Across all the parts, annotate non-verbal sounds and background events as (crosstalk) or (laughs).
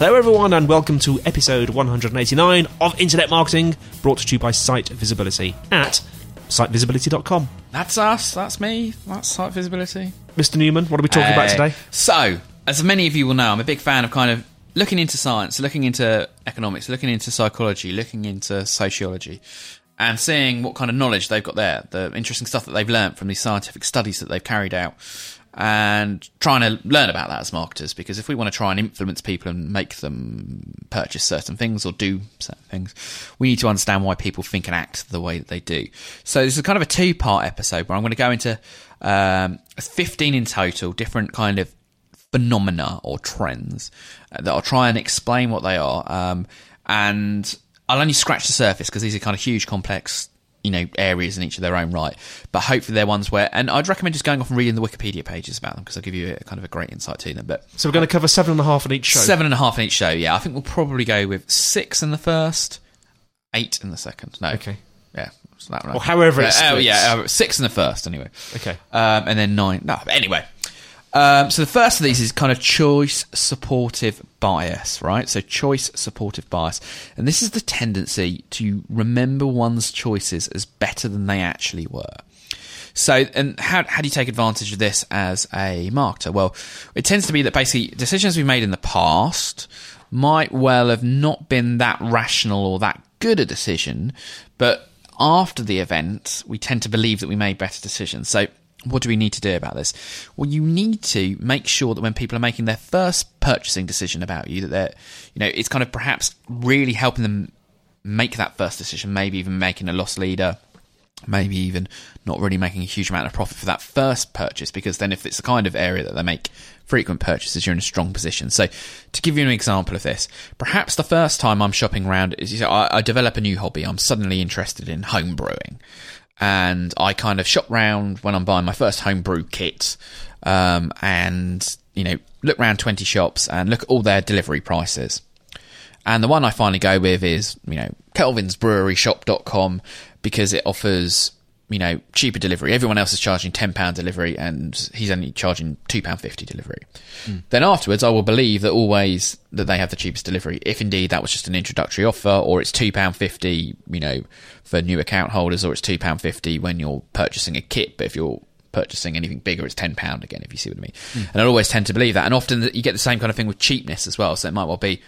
Hello, everyone, and welcome to episode 189 of Internet Marketing, brought to you by Site Visibility at sitevisibility.com. That's us. That's me. That's site visibility. Mr. Newman, what are we talking about uh, today? So, as many of you will know, I'm a big fan of kind of looking into science, looking into economics, looking into psychology, looking into sociology, and seeing what kind of knowledge they've got there, the interesting stuff that they've learned from these scientific studies that they've carried out, and trying to learn about that as marketers. Because if we want to try and influence people and make them purchase certain things or do certain things, we need to understand why people think and act the way that they do. So this is kind of a two-part episode where I'm going to go into um, 15 in total, different kind of phenomena or trends uh, that I'll try and explain what they are. Um, and I'll only scratch the surface because these are kind of huge, complex, you know, areas in each of their own right. But hopefully they're ones where, and I'd recommend just going off and reading the Wikipedia pages about them because I'll give you a, kind of a great insight to them. But So we're going to cover seven and a half in each show. seven and a half in each show, yeah. I think we'll probably go with six in the first, eight in the second. No, Okay. yeah. so that one. Or however it Yeah, oh, yeah, uh, six in the first anyway. Okay. Um, and then nine. No, anyway. Um, so the first of these is kind of choice supportive bias, right? So choice supportive bias. And this is the tendency to remember one's choices as better than they actually were. So, and how, how do you take advantage of this as a marketer? Well, it tends to be that basically decisions we've made in the past might well have not been that rational or that good a decision, but after the event, we tend to believe that we made better decisions. So, what do we need to do about this? Well, you need to make sure that when people are making their first purchasing decision about you, that they're, you know, it's kind of perhaps really helping them make that first decision, maybe even making a loss leader, maybe even not really making a huge amount of profit for that first purchase, because then if it's the kind of area that they make frequent purchases, you're in a strong position. So, to give you an example of this, perhaps the first time I'm shopping around is you know, I, I develop a new hobby. I'm suddenly interested in home brewing, and I kind of shop round when I'm buying my first home brew kit, um, and you know look around 20 shops and look at all their delivery prices. And the one I finally go with is, you know, kelvinsbreweryshop.com because it offers, you know, cheaper delivery. Everyone else is charging £10 delivery and he's only charging £2.50 delivery. Hmm. Then afterwards, I will believe that always that they have the cheapest delivery. If indeed that was just an introductory offer or it's £2.50, you know, for new account holders or it's £2.50 when you're purchasing a kit. But if you're purchasing anything bigger, it's ten pound again. If you see what I mean, hmm. and I always tend to believe that. And often you get the same kind of thing with cheapness as well. So it might well be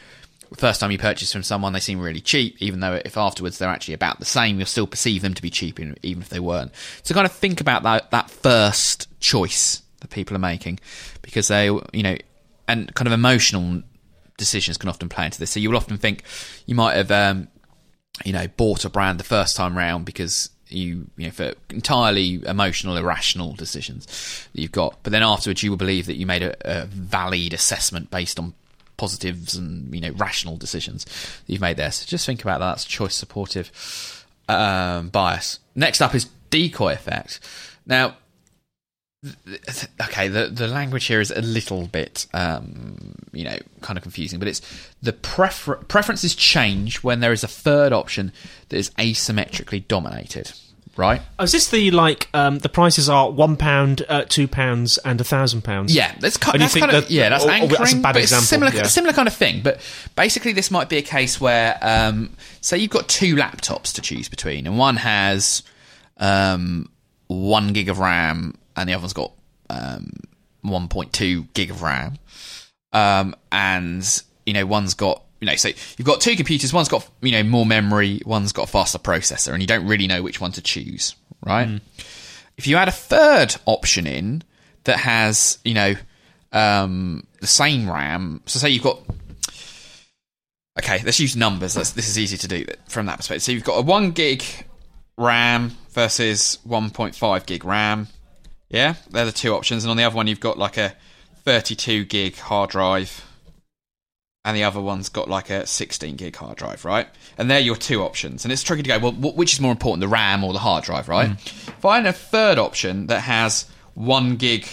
first time you purchase from someone, they seem really cheap, even though if afterwards they're actually about the same, you'll still perceive them to be cheap, even if they weren't. So kind of think about that that first choice that people are making, because they, you know, and kind of emotional decisions can often play into this. So you will often think you might have. Um, you know, bought a brand the first time round because you, you know, for entirely emotional, irrational decisions that you've got. But then afterwards, you will believe that you made a, a valid assessment based on positives and, you know, rational decisions you've made there. So just think about that. That's choice supportive um, bias. Next up is decoy effect. Now, th- okay, the the language here is a little bit, um, you know, kind of confusing, but it's the prefer- preferences change when there is a third option that is asymmetrically dominated. Right? Oh, is this the like um, the prices are one pound, uh, two pounds, and a thousand pounds? Yeah, that's, you that's kind of that- yeah, that's or- or anchoring. that's a bad but example, similar, yeah. similar kind of thing. But basically, this might be a case where, um, say, you've got two laptops to choose between, and one has um, one gig of RAM, and the other one's got um, one point two gig of RAM, um, and you know, one's got you know, so you've got two computers. One's got you know more memory, one's got a faster processor, and you don't really know which one to choose, right? If you add a third option in that has, you know, um, the same RAM, so say you've got. Okay, let's use numbers. Let's, this is easy to do from that perspective. So you've got a one gig RAM versus 1.5 gig RAM. Yeah, they're the two options. And on the other one, you've got like a 32 gig hard drive, and the other one's got like a 16 gig hard drive, right? And they're your two options. And it's tricky to go, well, which is more important, the RAM or the hard drive, right? Find a third option that has one gig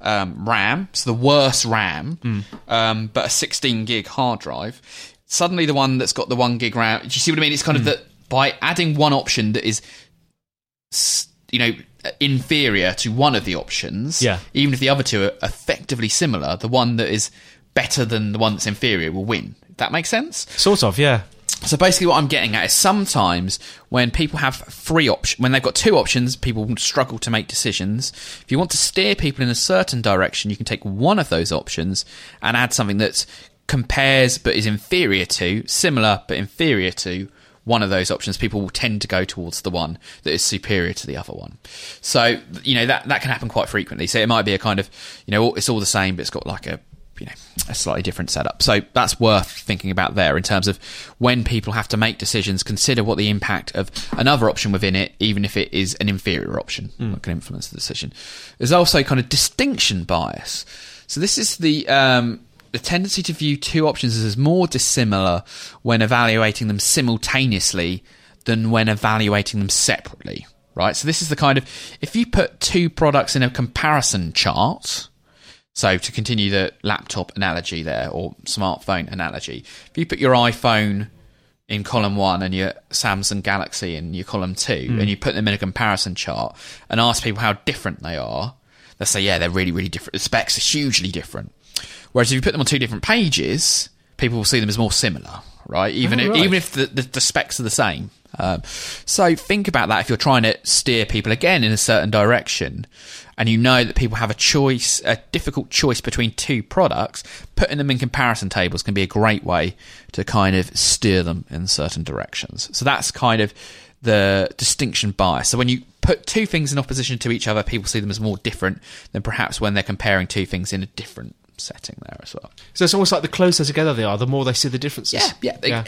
um, RAM, so the worst RAM, um, but a 16 gig hard drive. Suddenly, the one that's got the one gig RAM, do you see what I mean? It's kind of that by adding one option that is you know inferior to one of the options Yeah. even if the other two are effectively similar the one that is better than the one that's inferior will win that makes sense sort of. Yeah. so basically what i'm getting at is sometimes when people have three options when they've got two options people struggle to make decisions if you want to steer people in a certain direction you can take one of those options and add something that compares but is inferior to similar but inferior to one of those options, people will tend to go towards the one that is superior to the other one. So, you know, that, that can happen quite frequently. So it might be a kind of, you know, it's all the same, but it's got like a, you know, a slightly different setup. So that's worth thinking about there in terms of when people have to make decisions, consider what the impact of another option within it, even if it is an inferior option, that can influence the decision. There's also kind of distinction bias. So this is the, um, the tendency to view two options as more dissimilar when evaluating them simultaneously than when evaluating them separately, right? So this is the kind of if you put two products in a comparison chart, so to continue the laptop analogy there or smartphone analogy, if you put your iPhone in column one and your Samsung Galaxy in your column two, hmm. and you put them in a comparison chart and ask people how different they are, they'll say, yeah, they're really, really different. The specs are hugely different. Whereas if you put them on two different pages, people will see them as more similar, right? Even if, right. even if the, the, the specs are the same. Um, so think about that if you're trying to steer people again in a certain direction, and you know that people have a choice, a difficult choice between two products. Putting them in comparison tables can be a great way to kind of steer them in certain directions. So that's kind of the distinction bias. So when you put two things in opposition to each other, people see them as more different than perhaps when they're comparing two things in a different setting there as well. So it's almost like the closer together they are, the more they see the differences. Yeah, yeah.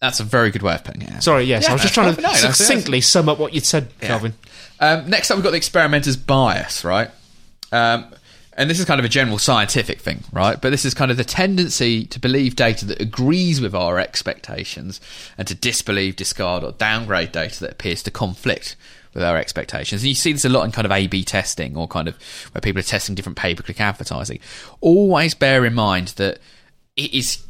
That's a very good way of putting it. Sorry, yes, Yeah, I was just trying to (laughs) no, succinctly sum up what you'd said, Yeah. Kelvin. Um, next up, we've got the experimenter's bias, right? Um, and this is kind of a general scientific thing, right? But this is kind of the tendency to believe data that agrees with our expectations and to disbelieve, discard, or downgrade data that appears to conflict with our expectations. And you see this a lot in kind of A B testing or kind of where people are testing different pay per click advertising. Always bear in mind that it is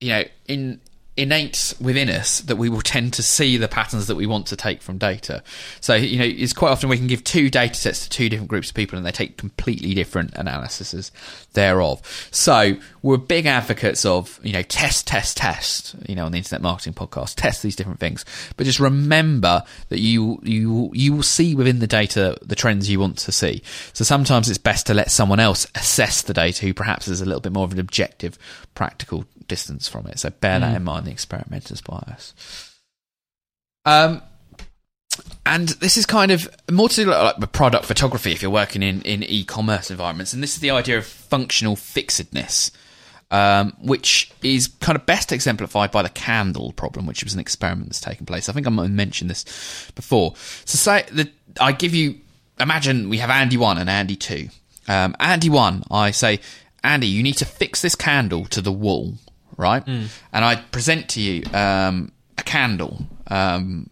you know, in innate within us that we will tend to see the patterns that we want to take from data. So, you know, it's quite often we can give two data sets to two different groups of people and they take completely different analyses thereof. So, we're big advocates of, you know, test, test, test, you know, on the Internet Marketing Podcast, test these different things. But just remember that you, you, you will see within the data the trends you want to see. So sometimes it's best to let someone else assess the data who perhaps has a little bit more of an objective, practical distance from it. So bear that in mind, the experimenter's bias. Um, and this is kind of more to do like with product photography if you're working in, in e-commerce environments. And this is the idea of functional fixedness, um, which is kind of best exemplified by the candle problem, which was an experiment that's taken place. I think I might have mentioned this before. So say that I give you, imagine we have Andy 1 and Andy 2. Um, Andy 1, I say, Andy, you need to fix this candle to the wall, right? And I present to you um, a candle, um,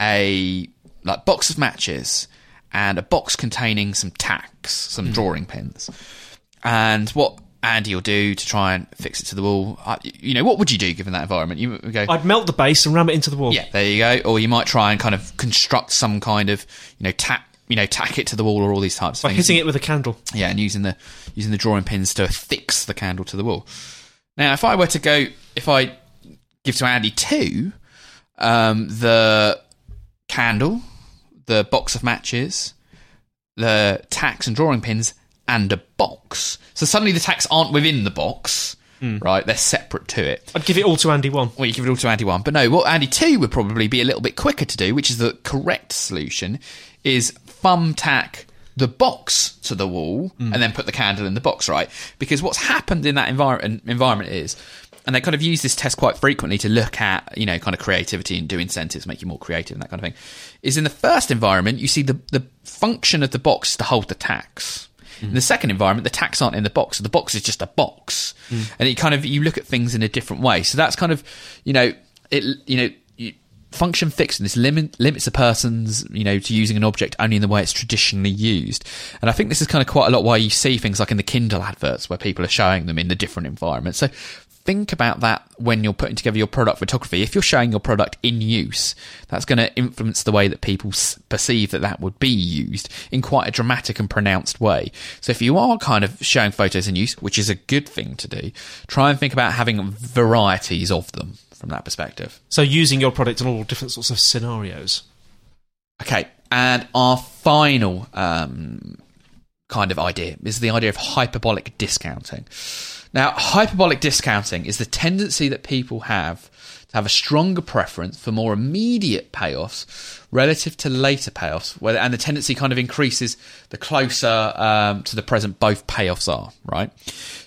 a like box of matches, and a box containing some tacks, some drawing pins. And what Andy will do to try and fix it to the wall. Uh, you know, what would you do given that environment? You go, I'd melt the base and ram it into the wall. yeah, there you go. Or you might try and kind of construct some kind of, you know, tap, you know, tack it to the wall or all these types of By things. hitting it with a candle. Yeah, and using the using the drawing pins to affix the candle to the wall. Now, if I were to go, if I give to Andy two, um, the candle, the box of matches, the tacks and drawing pins, and a box. So suddenly the tacks aren't within the box, right? They're separate to it. I'd give it all to Andy 1. Well, you give it all to Andy 1. But no, what Andy 2 would probably be a little bit quicker to do, which is the correct solution, is thumb tack the box to the wall mm. and then put the candle in the box, right? Because what's happened in that environment environment is, and they kind of use this test quite frequently to look at, you know, kind of creativity and do incentives, make you more creative and that kind of thing, is in the first environment, you see the, the function of the box is to hold the tacks. Mm. In the second environment, the tacks aren't in the box. So the box is just a box, mm. and it kind of you look at things in a different way. So that's kind of you know it you know you, function fixedness limit, limits a person's you know to using an object only in the way it's traditionally used. And I think this is kind of quite a lot why you see things like in the Kindle adverts where people are showing them in the different environments. So think about that when you're putting together your product photography. If you're showing your product in use, that's going to influence the way that people perceive that that would be used in quite a dramatic and pronounced way. So if you are kind of showing photos in use, which is a good thing to do, try and think about having varieties of them from that perspective. So using your product in all different sorts of scenarios. Okay, and our final um, kind of idea is the idea of hyperbolic discounting. Now, hyperbolic discounting is the tendency that people have have a stronger preference for more immediate payoffs relative to later payoffs, where, and the tendency kind of increases the closer um, to the present both payoffs are, right?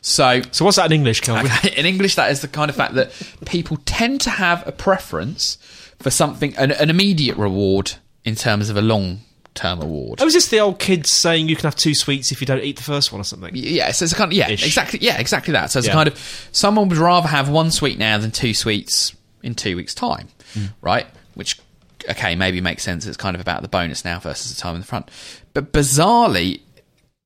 So, So what's that in English? Okay. (laughs) In English, that is the kind of fact that people tend to have a preference for something, an, an immediate reward in terms of a long term award. Oh, is this the old kids saying you can have two sweets if you don't eat the first one or something? Yeah, so it's a kind of, yeah, Ish. exactly, yeah, exactly that. So it's Yeah. a kind of someone would rather have one sweet now than two sweets in two weeks' time, Mm. right? Which, okay, maybe makes sense. It's kind of about the bonus now versus the time in the front. But bizarrely,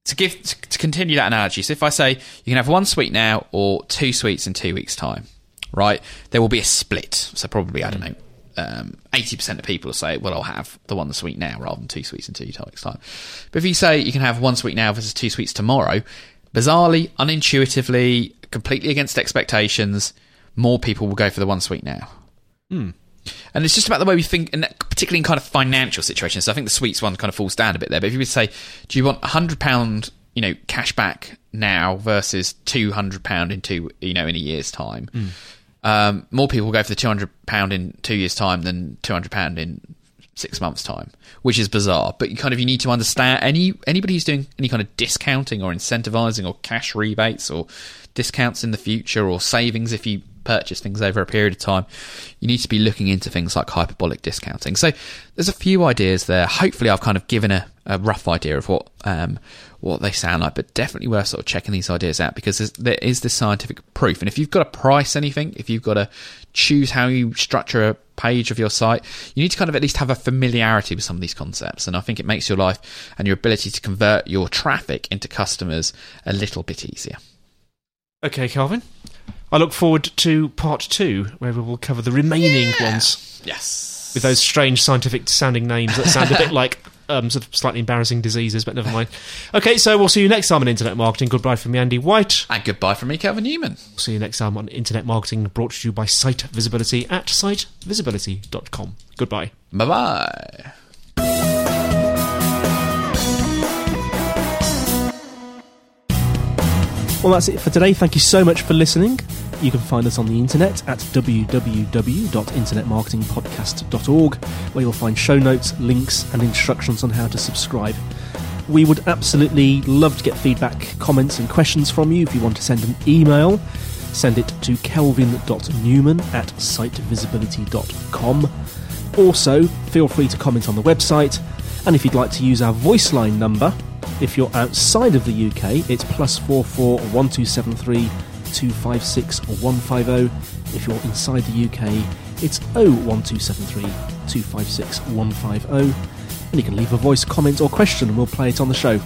to give to, to continue that analogy, so if I say you can have one sweet now or two sweets in two weeks' time, right? There will be a split. So probably I don't know. Um, 80% of people will say, well, I'll have the one sweet now rather than two sweets in two weeks' time. But if you say you can have one sweet now versus two sweets tomorrow, bizarrely, unintuitively, completely against expectations, more people will go for the one sweet now. And it's just about the way we think, and particularly in kind of financial situations. So I think the sweets one kind of falls down a bit there. But if you would say, do you want a hundred pound, you know, cash back now versus two hundred pound in two, you know, in a year's time? Um, more people will go for the two hundred pound in two years' time than two hundred pound in six months' time, which is bizarre. But you kind of you need to understand any anybody who's doing any kind of discounting or incentivizing or cash rebates or discounts in the future or savings if you purchase things over a period of time, you need to be looking into things like hyperbolic discounting. So there's a few ideas there. Hopefully, I've kind of given a, a rough idea of what um, what they sound like, but definitely worth sort of checking these ideas out because there is this scientific proof. And if you've got to price anything, if you've got to choose how you structure a page of your site, you need to kind of at least have a familiarity with some of these concepts. And I think it makes your life and your ability to convert your traffic into customers a little bit easier. Okay, Kelvin. I look forward to part two, where we will cover the remaining ones Yes. with those strange scientific sounding names that sound a bit (laughs) like um, sort of slightly embarrassing diseases, but never mind. Okay, so we'll see you next time on Internet Marketing. Goodbye from me, Andy White. And goodbye from me, Kelvin Newman. We'll see you next time on Internet Marketing, brought to you by Site Visibility at sitevisibility.com. Goodbye. Bye bye. Well, that's it for today. Thank you so much for listening. You can find us on the internet at www.internetmarketingpodcast.org, where you'll find show notes, links, and instructions on how to subscribe. We would absolutely love to get feedback, comments, and questions from you. If you want to send an email, send it to kelvin.newman at sitevisibility.com. Also, feel free to comment on the website, and if you'd like to use our voice line number, if you're outside of the UK, it's plus four four one two seven three two five six one five zero. If you're inside the UK, it's oh one two seven three two five six one five zero. And you can leave a voice comment or question, and we'll play it on the show.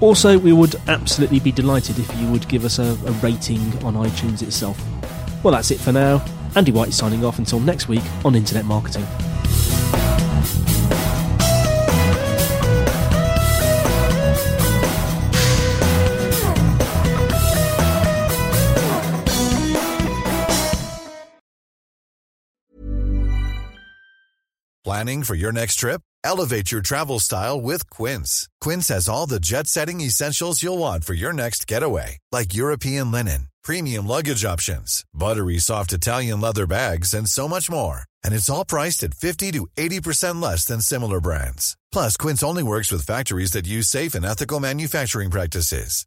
Also, we would absolutely be delighted if you would give us a, a rating on iTunes itself. Well, that's it for now. Andy White signing off until next week on Internet Marketing. Planning for your next trip? Elevate your travel style with Quince. Quince has all the jet setting essentials you'll want for your next getaway, like European linen, premium luggage options, buttery soft Italian leather bags, and so much more. And it's all priced at 50 to 80% less than similar brands. Plus, Quince only works with factories that use safe and ethical manufacturing practices.